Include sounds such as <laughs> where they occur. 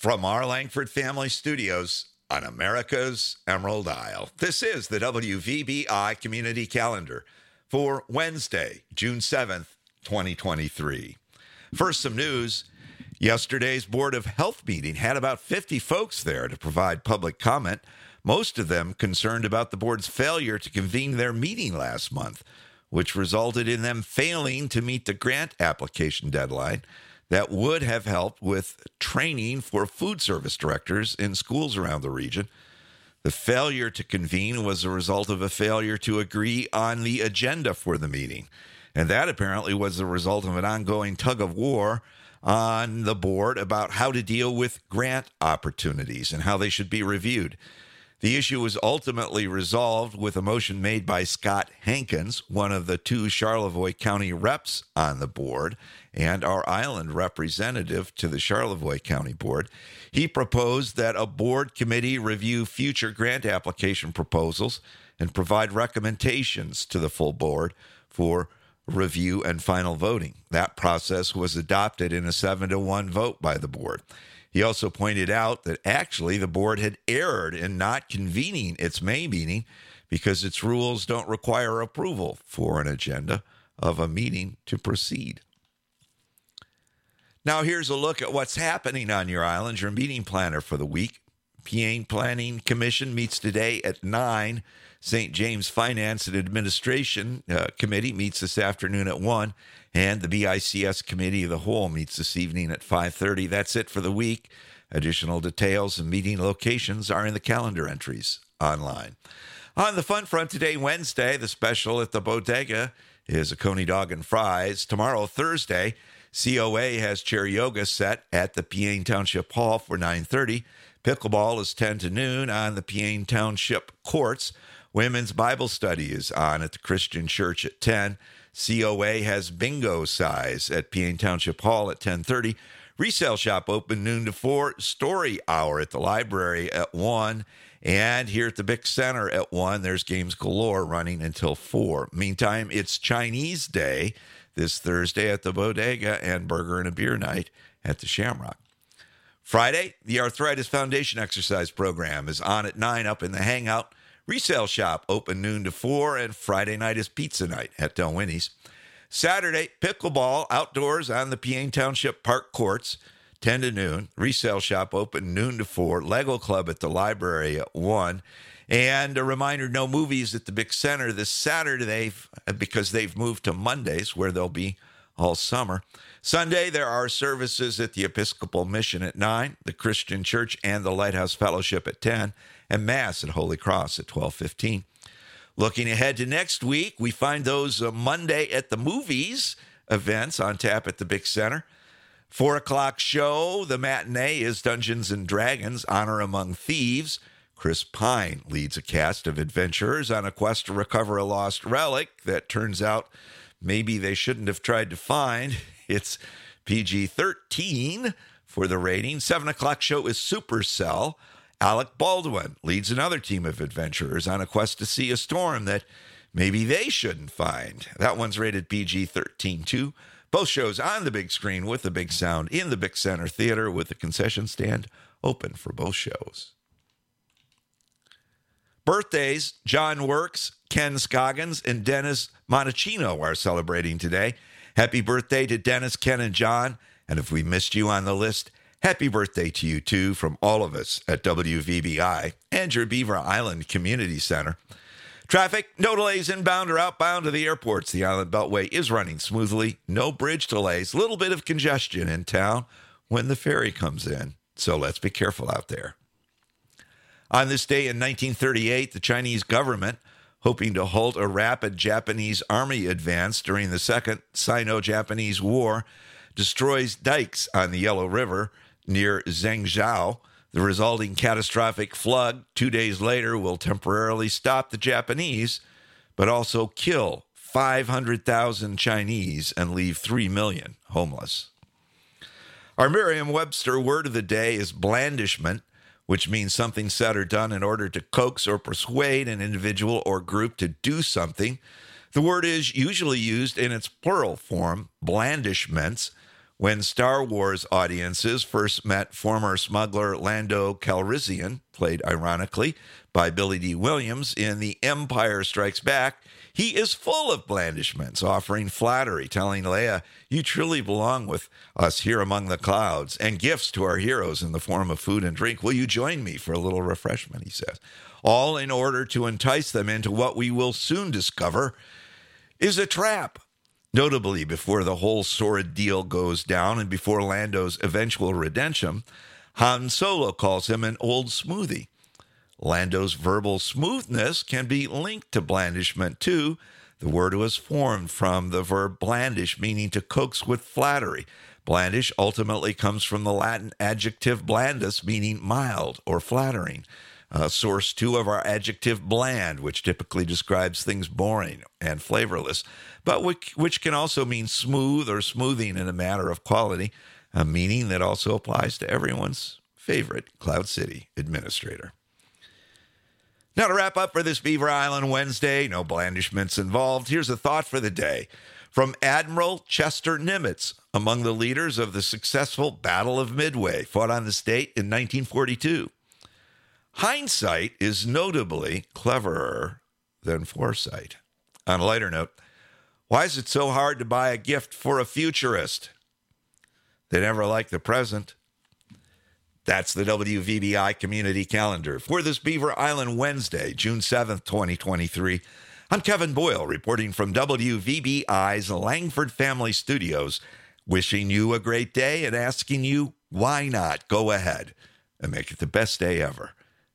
From our Langford Family Studios on America's Emerald Isle, this is the WVBI Community Calendar for Wednesday, June 7th, 2023. First, some news. Yesterday's Board of Health meeting had about 50 folks there to provide public comment, most of them concerned about the board's failure to convene their meeting last month, which resulted in them failing to meet the grant application deadline that would have helped with training for food service directors in schools around the region. The failure to convene was a result of a failure to agree on the agenda for the meeting. And that apparently was the result of an ongoing tug of war on the board about how to deal with grant opportunities and how they should be reviewed. The issue was ultimately resolved with a motion made by Scott Hankins, one of the two Charlevoix County reps on the board, and our island representative to the Charlevoix County Board. He proposed that a board committee review future grant application proposals and provide recommendations to the full board for review and final voting. That process was adopted in a 7 to 1 vote by the board. He also pointed out that actually the board had erred in not convening its May meeting because its rules don't require approval for an agenda of a meeting to proceed. Now, here's a look at what's happening on your island, your meeting planner for the week. Peaine Planning Commission meets today at 9. St. James Finance and Administration uh, Committee meets this afternoon at 1 and the BICS Committee of the Whole meets this evening at 5:30. That's it for the week. Additional details and meeting locations are in the calendar entries online. On the fun front today, Wednesday, the special at the bodega is a coney dog and fries. Tomorrow, Thursday, COA has chair yoga set at the Peaine Township Hall for 9:30. Pickleball is 10 to noon on the Peaine Township courts. Women's Bible study is on at the Christian Church at 10. COA has bingo size at Peaine Township Hall at 10:30. Resale shop open noon to 4. Story hour at the library at 1. And here at the Bick Center at 1, there's games galore running until 4. Meantime, it's Chinese Day this Thursday at the Bodega and Burger and a Beer Night at the Shamrock. Friday, the Arthritis Foundation exercise program is on at 9 up in the Hangout. Resale shop open noon to 4, and Friday night is pizza night at Dalwhinnie's. Saturday, pickleball outdoors on the Peaine Township Park courts, 10 to noon. Resale shop open noon to 4. Lego Club at the library at 1. And a reminder no movies at the Big Center this Saturday because they've moved to Mondays where they'll be all summer. Sunday, there are services at the Episcopal Mission at 9, the Christian Church and the Lighthouse Fellowship at 10, and Mass at Holy Cross at 1215. Looking ahead to next week, we find those uh, Monday at the movies events on tap at the Big Center. Four o'clock show, the matinee is Dungeons and Dragons Honor Among Thieves. Chris Pine leads a cast of adventurers on a quest to recover a lost relic that turns out maybe they shouldn't have tried to find. <laughs> It's PG 13 for the rating. Seven o'clock show is Supercell. Alec Baldwin leads another team of adventurers on a quest to see a storm that maybe they shouldn't find. That one's rated PG 13 too. Both shows on the big screen with the big sound in the Big Center Theater with the concession stand open for both shows. Birthdays John Works, Ken Scoggins, and Dennis Monachino are celebrating today. Happy birthday to Dennis, Ken, and John. And if we missed you on the list, Happy birthday to you, too, from all of us at WVBI and your Beaver Island Community Center. Traffic, no delays inbound or outbound to the airports. The Island Beltway is running smoothly. No bridge delays. Little bit of congestion in town when the ferry comes in. So let's be careful out there. On this day in 1938, the Chinese government, hoping to halt a rapid Japanese army advance during the Second Sino Japanese War, destroys dikes on the Yellow River near Zhengzhou. The resulting catastrophic flood two days later will temporarily stop the Japanese, but also kill 500,000 Chinese and leave 3 million homeless. Our Merriam Webster word of the day is blandishment, which means something said or done in order to coax or persuade an individual or group to do something. The word is usually used in its plural form, blandishments, when Star Wars audiences first met former smuggler Lando Calrissian, played ironically by Billy Dee Williams in The Empire Strikes Back, he is full of blandishments, offering flattery, telling Leia, You truly belong with us here among the clouds, and gifts to our heroes in the form of food and drink. Will you join me for a little refreshment? He says. All in order to entice them into what we will soon discover is a trap. Notably, before the whole sordid deal goes down and before Lando's eventual redemption, Han Solo calls him an old smoothie. Lando's verbal smoothness can be linked to blandishment too. The word was formed from the verb blandish, meaning to coax with flattery. Blandish ultimately comes from the Latin adjective blandus, meaning mild or flattering. Uh, source two of our adjective bland, which typically describes things boring and flavorless, but which, which can also mean smooth or smoothing in a matter of quality, a meaning that also applies to everyone's favorite Cloud City administrator. Now, to wrap up for this Beaver Island Wednesday, no blandishments involved, here's a thought for the day from Admiral Chester Nimitz, among the leaders of the successful Battle of Midway, fought on the state in 1942. Hindsight is notably cleverer than foresight. On a lighter note, why is it so hard to buy a gift for a futurist? They never like the present. That's the WVBI community calendar for this Beaver Island Wednesday, June 7th, 2023. I'm Kevin Boyle reporting from WVBI's Langford Family Studios, wishing you a great day and asking you why not go ahead and make it the best day ever.